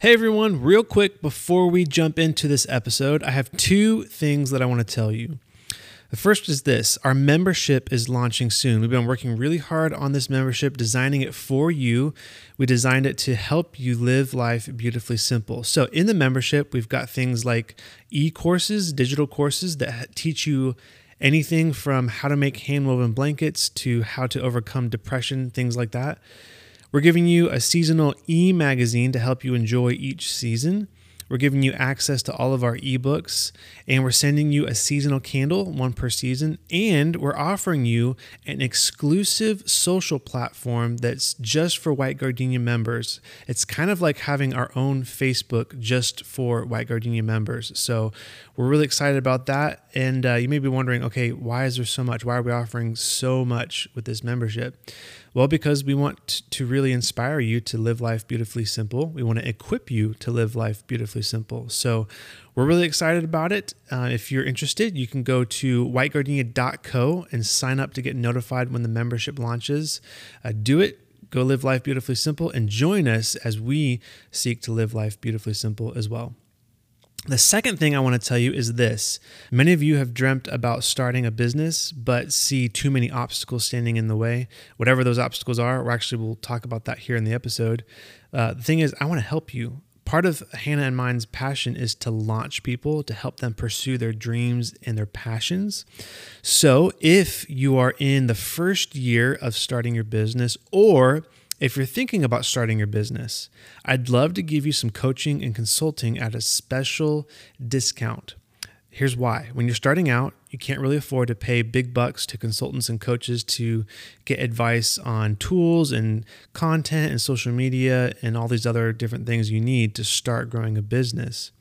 Hey everyone, real quick before we jump into this episode, I have two things that I want to tell you. The first is this our membership is launching soon. We've been working really hard on this membership, designing it for you. We designed it to help you live life beautifully simple. So, in the membership, we've got things like e courses, digital courses that teach you anything from how to make hand woven blankets to how to overcome depression, things like that. We're giving you a seasonal e magazine to help you enjoy each season. We're giving you access to all of our ebooks, and we're sending you a seasonal candle, one per season, and we're offering you an exclusive social platform that's just for White Gardenia members. It's kind of like having our own Facebook just for White Gardenia members. So we're really excited about that. And uh, you may be wondering, okay, why is there so much? Why are we offering so much with this membership? Well, because we want to really inspire you to live life beautifully simple. We want to equip you to live life beautifully simple. So we're really excited about it. Uh, if you're interested, you can go to whitegardenia.co and sign up to get notified when the membership launches. Uh, do it. Go live life beautifully simple and join us as we seek to live life beautifully simple as well. The second thing I want to tell you is this. Many of you have dreamt about starting a business, but see too many obstacles standing in the way. Whatever those obstacles are, we actually we'll talk about that here in the episode. Uh, the thing is, I want to help you. Part of Hannah and mine's passion is to launch people, to help them pursue their dreams and their passions. So if you are in the first year of starting your business, or if you're thinking about starting your business, I'd love to give you some coaching and consulting at a special discount. Here's why. When you're starting out, you can't really afford to pay big bucks to consultants and coaches to get advice on tools and content and social media and all these other different things you need to start growing a business.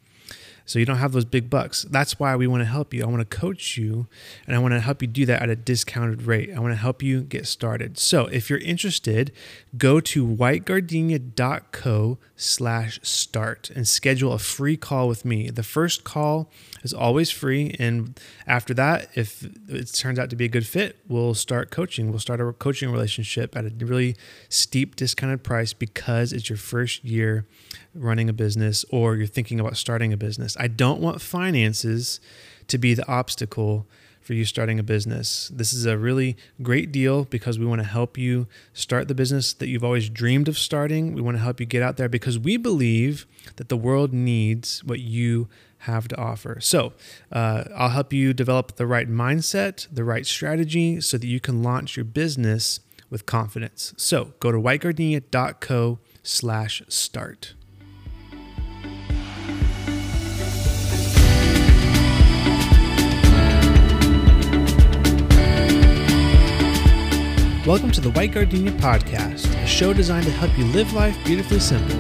So you don't have those big bucks. That's why we want to help you. I want to coach you and I want to help you do that at a discounted rate. I want to help you get started. So if you're interested, go to whitegardenia.co slash start and schedule a free call with me. The first call is always free. And after that, if it turns out to be a good fit, we'll start coaching. We'll start a coaching relationship at a really steep discounted price because it's your first year running a business or you're thinking about starting a business. I don't want finances to be the obstacle for you starting a business. This is a really great deal because we want to help you start the business that you've always dreamed of starting. We want to help you get out there because we believe that the world needs what you have to offer. So, uh, I'll help you develop the right mindset, the right strategy so that you can launch your business with confidence. So, go to whitegardenia.co slash start. Welcome to the White Gardenia Podcast, a show designed to help you live life beautifully simple.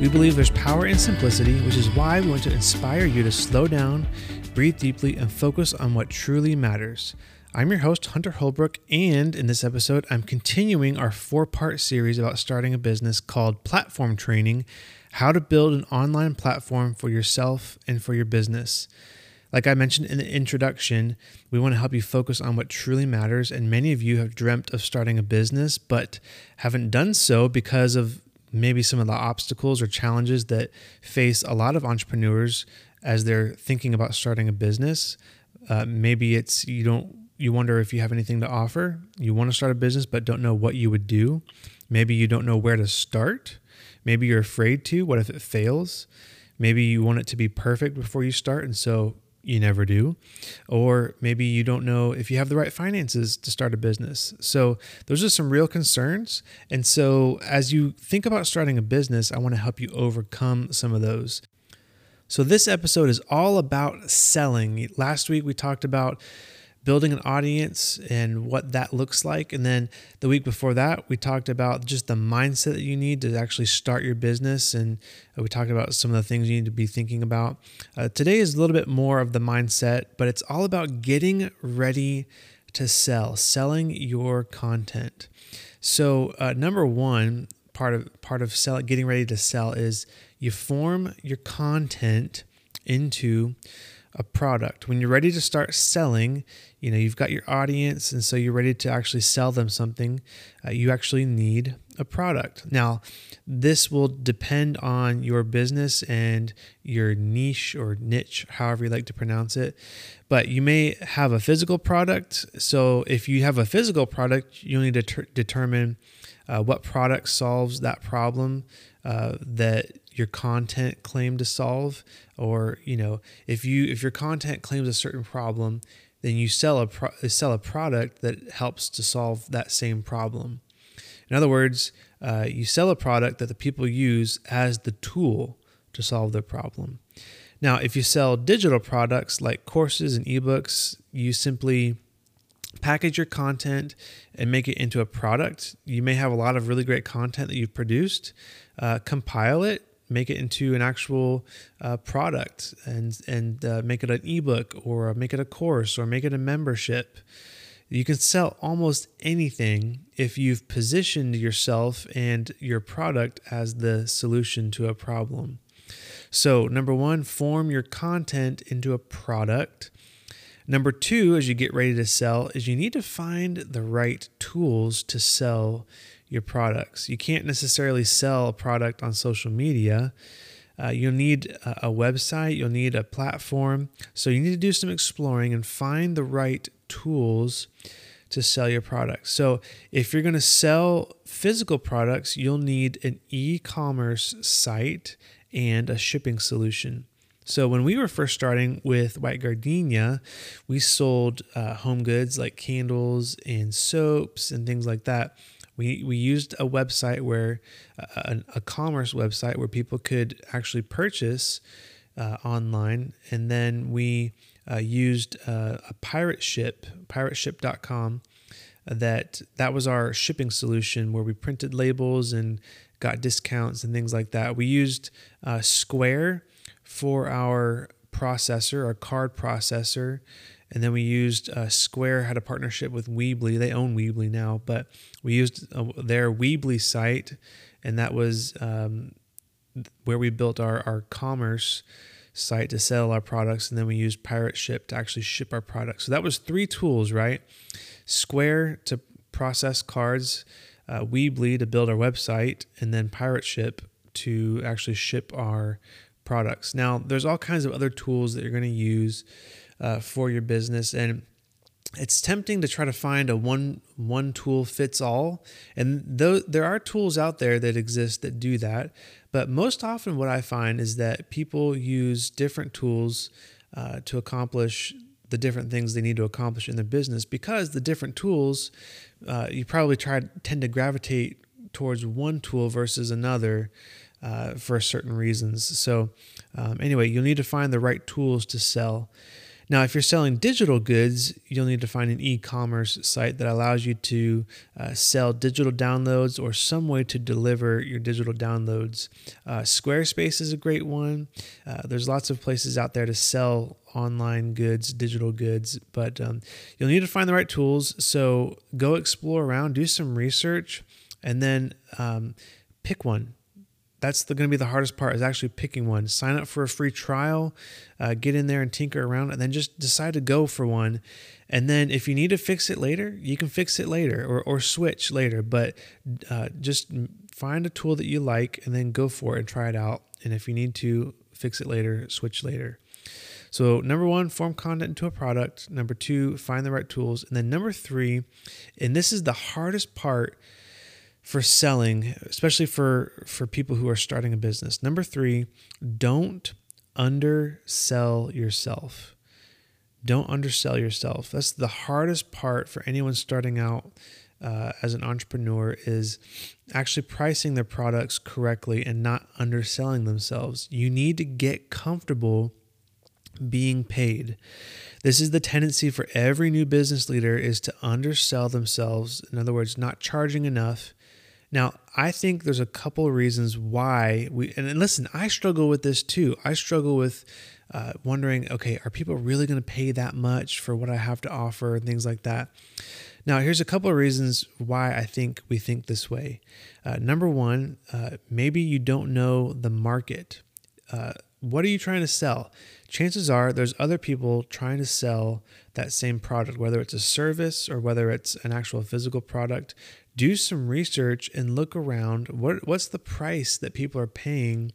We believe there's power in simplicity, which is why we want to inspire you to slow down, breathe deeply, and focus on what truly matters. I'm your host, Hunter Holbrook, and in this episode, I'm continuing our four part series about starting a business called Platform Training How to Build an Online Platform for Yourself and for Your Business. Like I mentioned in the introduction, we want to help you focus on what truly matters. And many of you have dreamt of starting a business, but haven't done so because of maybe some of the obstacles or challenges that face a lot of entrepreneurs as they're thinking about starting a business. Uh, maybe it's you don't you wonder if you have anything to offer. You want to start a business but don't know what you would do. Maybe you don't know where to start. Maybe you're afraid to. What if it fails? Maybe you want it to be perfect before you start, and so you never do. Or maybe you don't know if you have the right finances to start a business. So, those are some real concerns. And so, as you think about starting a business, I want to help you overcome some of those. So, this episode is all about selling. Last week, we talked about building an audience and what that looks like. And then the week before that, we talked about just the mindset that you need to actually start your business. And uh, we talked about some of the things you need to be thinking about. Uh, today is a little bit more of the mindset, but it's all about getting ready to sell, selling your content. So, uh, number one, part of part of sell, getting ready to sell is you form your content into a product. When you're ready to start selling, you know, you've got your audience, and so you're ready to actually sell them something. Uh, you actually need a product. Now, this will depend on your business and your niche or niche, however you like to pronounce it. But you may have a physical product. So, if you have a physical product, you'll need to ter- determine uh, what product solves that problem uh, that your content claim to solve? Or you know if you if your content claims a certain problem then you sell a pro- sell a product that helps to solve that same problem. In other words uh, you sell a product that the people use as the tool to solve their problem. Now if you sell digital products like courses and ebooks you simply package your content and make it into a product you may have a lot of really great content that you've produced uh, compile it make it into an actual uh, product and and uh, make it an ebook or make it a course or make it a membership. You can sell almost anything if you've positioned yourself and your product as the solution to a problem. So, number one, form your content into a product. Number two, as you get ready to sell, is you need to find the right tools to sell your products. You can't necessarily sell a product on social media. Uh, you'll need a, a website, you'll need a platform. So you need to do some exploring and find the right tools to sell your products. So if you're going to sell physical products, you'll need an e commerce site and a shipping solution. So when we were first starting with White Gardenia, we sold uh, home goods like candles and soaps and things like that we we used a website where a, a commerce website where people could actually purchase uh, online, and then we uh, used uh, a pirate ship, pirateship.com. That that was our shipping solution where we printed labels and got discounts and things like that. We used uh, Square for our processor, our card processor, and then we used uh, Square had a partnership with Weebly. They own Weebly now, but we used uh, their Weebly site, and that was um, where we built our our commerce site to sell our products, and then we used Pirate Ship to actually ship our products. So that was three tools, right? Square to process cards, uh, Weebly to build our website, and then Pirate Ship to actually ship our products. Now, there's all kinds of other tools that you're going to use uh, for your business. And it's tempting to try to find a one one tool fits all and though there are tools out there that exist that do that but most often what i find is that people use different tools uh, to accomplish the different things they need to accomplish in their business because the different tools uh, you probably try tend to gravitate towards one tool versus another uh, for certain reasons so um, anyway you'll need to find the right tools to sell now, if you're selling digital goods, you'll need to find an e commerce site that allows you to uh, sell digital downloads or some way to deliver your digital downloads. Uh, Squarespace is a great one. Uh, there's lots of places out there to sell online goods, digital goods, but um, you'll need to find the right tools. So go explore around, do some research, and then um, pick one that's going to be the hardest part is actually picking one. Sign up for a free trial uh, get in there and tinker around and then just decide to go for one. And then if you need to fix it later you can fix it later or, or switch later but uh, just find a tool that you like and then go for it and try it out. And if you need to fix it later switch later. So number one form content into a product. Number two find the right tools. And then number three and this is the hardest part for selling, especially for for people who are starting a business. Number 3, don't undersell yourself. Don't undersell yourself. That's the hardest part for anyone starting out uh, as an entrepreneur is actually pricing their products correctly and not underselling themselves. You need to get comfortable being paid. This is the tendency for every new business leader is to undersell themselves. In other words, not charging enough now, I think there's a couple of reasons why we, and listen, I struggle with this too. I struggle with uh, wondering, okay, are people really going to pay that much for what I have to offer and things like that? Now, here's a couple of reasons why I think we think this way. Uh, number one, uh, maybe you don't know the market. What are you trying to sell? Chances are there's other people trying to sell that same product, whether it's a service or whether it's an actual physical product. Do some research and look around. What what's the price that people are paying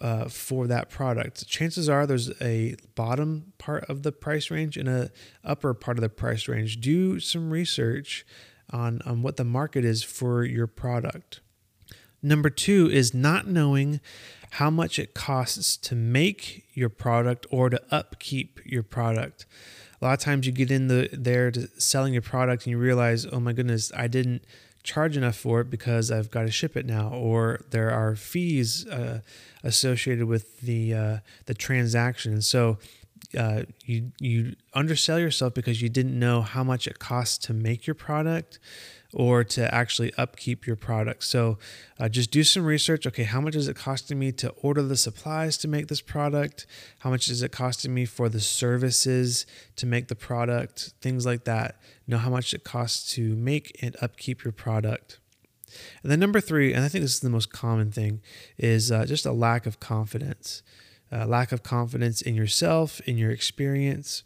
uh, for that product? Chances are there's a bottom part of the price range and a upper part of the price range. Do some research on, on what the market is for your product. Number two is not knowing how much it costs to make your product or to upkeep your product. A lot of times you get in the there to selling your product and you realize, oh my goodness, I didn't charge enough for it because I've got to ship it now, or there are fees uh, associated with the uh, the transaction. So uh, you you undersell yourself because you didn't know how much it costs to make your product or to actually upkeep your product. So uh, just do some research. Okay, how much is it costing me to order the supplies to make this product? How much is it costing me for the services to make the product? Things like that. Know how much it costs to make and upkeep your product. And then number three, and I think this is the most common thing, is uh, just a lack of confidence. Uh, lack of confidence in yourself, in your experience.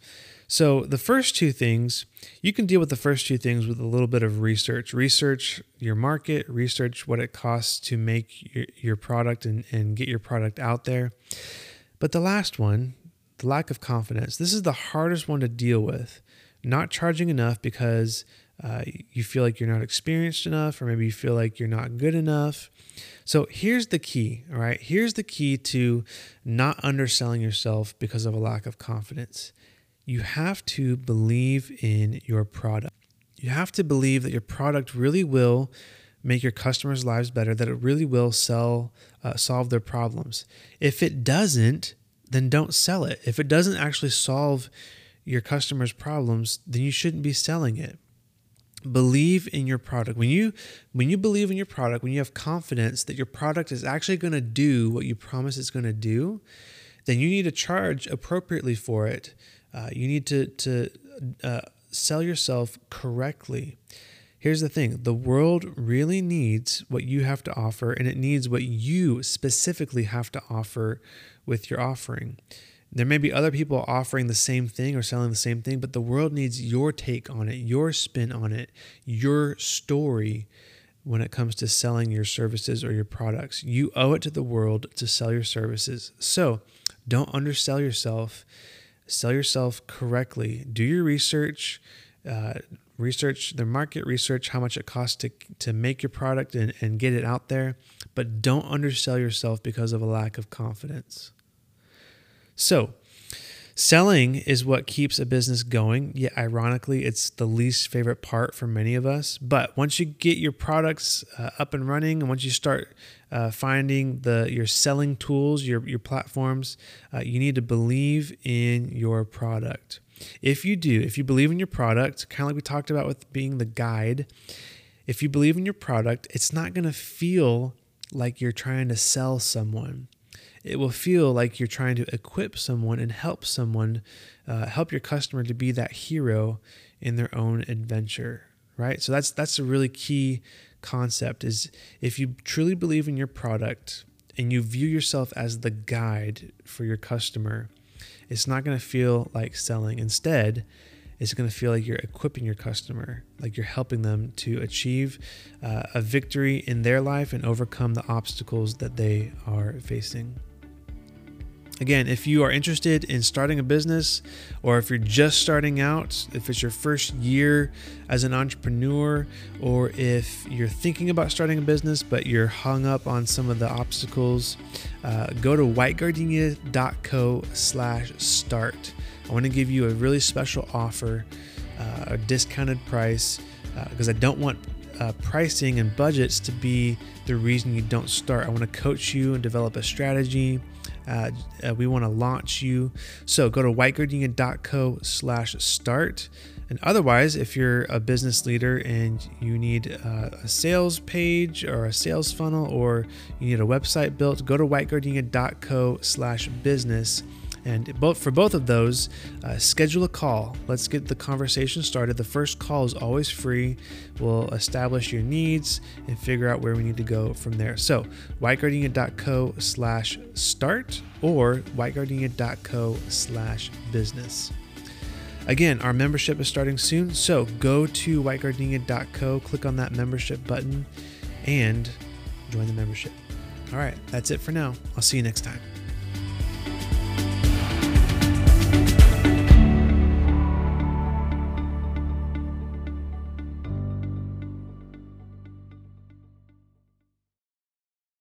So, the first two things, you can deal with the first two things with a little bit of research. Research your market, research what it costs to make your, your product and, and get your product out there. But the last one, the lack of confidence, this is the hardest one to deal with. Not charging enough because uh, you feel like you're not experienced enough, or maybe you feel like you're not good enough. So here's the key, all right? Here's the key to not underselling yourself because of a lack of confidence you have to believe in your product. You have to believe that your product really will make your customers' lives better, that it really will sell, uh, solve their problems. If it doesn't, then don't sell it. If it doesn't actually solve your customers' problems, then you shouldn't be selling it. Believe in your product. When you when you believe in your product, when you have confidence that your product is actually going to do what you promise it's going to do, then you need to charge appropriately for it uh, you need to to uh, sell yourself correctly. Here's the thing the world really needs what you have to offer, and it needs what you specifically have to offer with your offering. There may be other people offering the same thing or selling the same thing, but the world needs your take on it, your spin on it, your story when it comes to selling your services or your products. You owe it to the world to sell your services. So don't undersell yourself sell yourself correctly. Do your research, uh, research the market, research how much it costs to, to make your product and, and get it out there, but don't undersell yourself because of a lack of confidence. So, Selling is what keeps a business going. Yet, ironically, it's the least favorite part for many of us. But once you get your products uh, up and running, and once you start uh, finding the your selling tools, your your platforms, uh, you need to believe in your product. If you do, if you believe in your product, kind of like we talked about with being the guide, if you believe in your product, it's not going to feel like you're trying to sell someone it will feel like you're trying to equip someone and help someone, uh, help your customer to be that hero in their own adventure, right? So that's that's a really key concept is if you truly believe in your product and you view yourself as the guide for your customer, it's not going to feel like selling. Instead, it's going to feel like you're equipping your customer, like you're helping them to achieve uh, a victory in their life and overcome the obstacles that they are facing. Again, if you are interested in starting a business or if you're just starting out, if it's your first year as an entrepreneur, or if you're thinking about starting a business but you're hung up on some of the obstacles, uh, go to whitegardenia.co slash start. I want to give you a really special offer, uh, a discounted price, because uh, I don't want uh, pricing and budgets to be the reason you don't start. I want to coach you and develop a strategy uh, we want to launch you. So go to whitegardenia.co slash start. And otherwise, if you're a business leader and you need uh, a sales page or a sales funnel or you need a website built, go to whitegardenia.co slash business And both for both of those, uh, schedule a call. Let's get the conversation started. The first call is always free. We'll establish your needs and figure out where we need to go from there. So, whitegardenia.co slash start or whitegardenia.co slash business. Again, our membership is starting soon, so go to whitegardenia.co, click on that membership button, and join the membership. All right, that's it for now. I'll see you next time.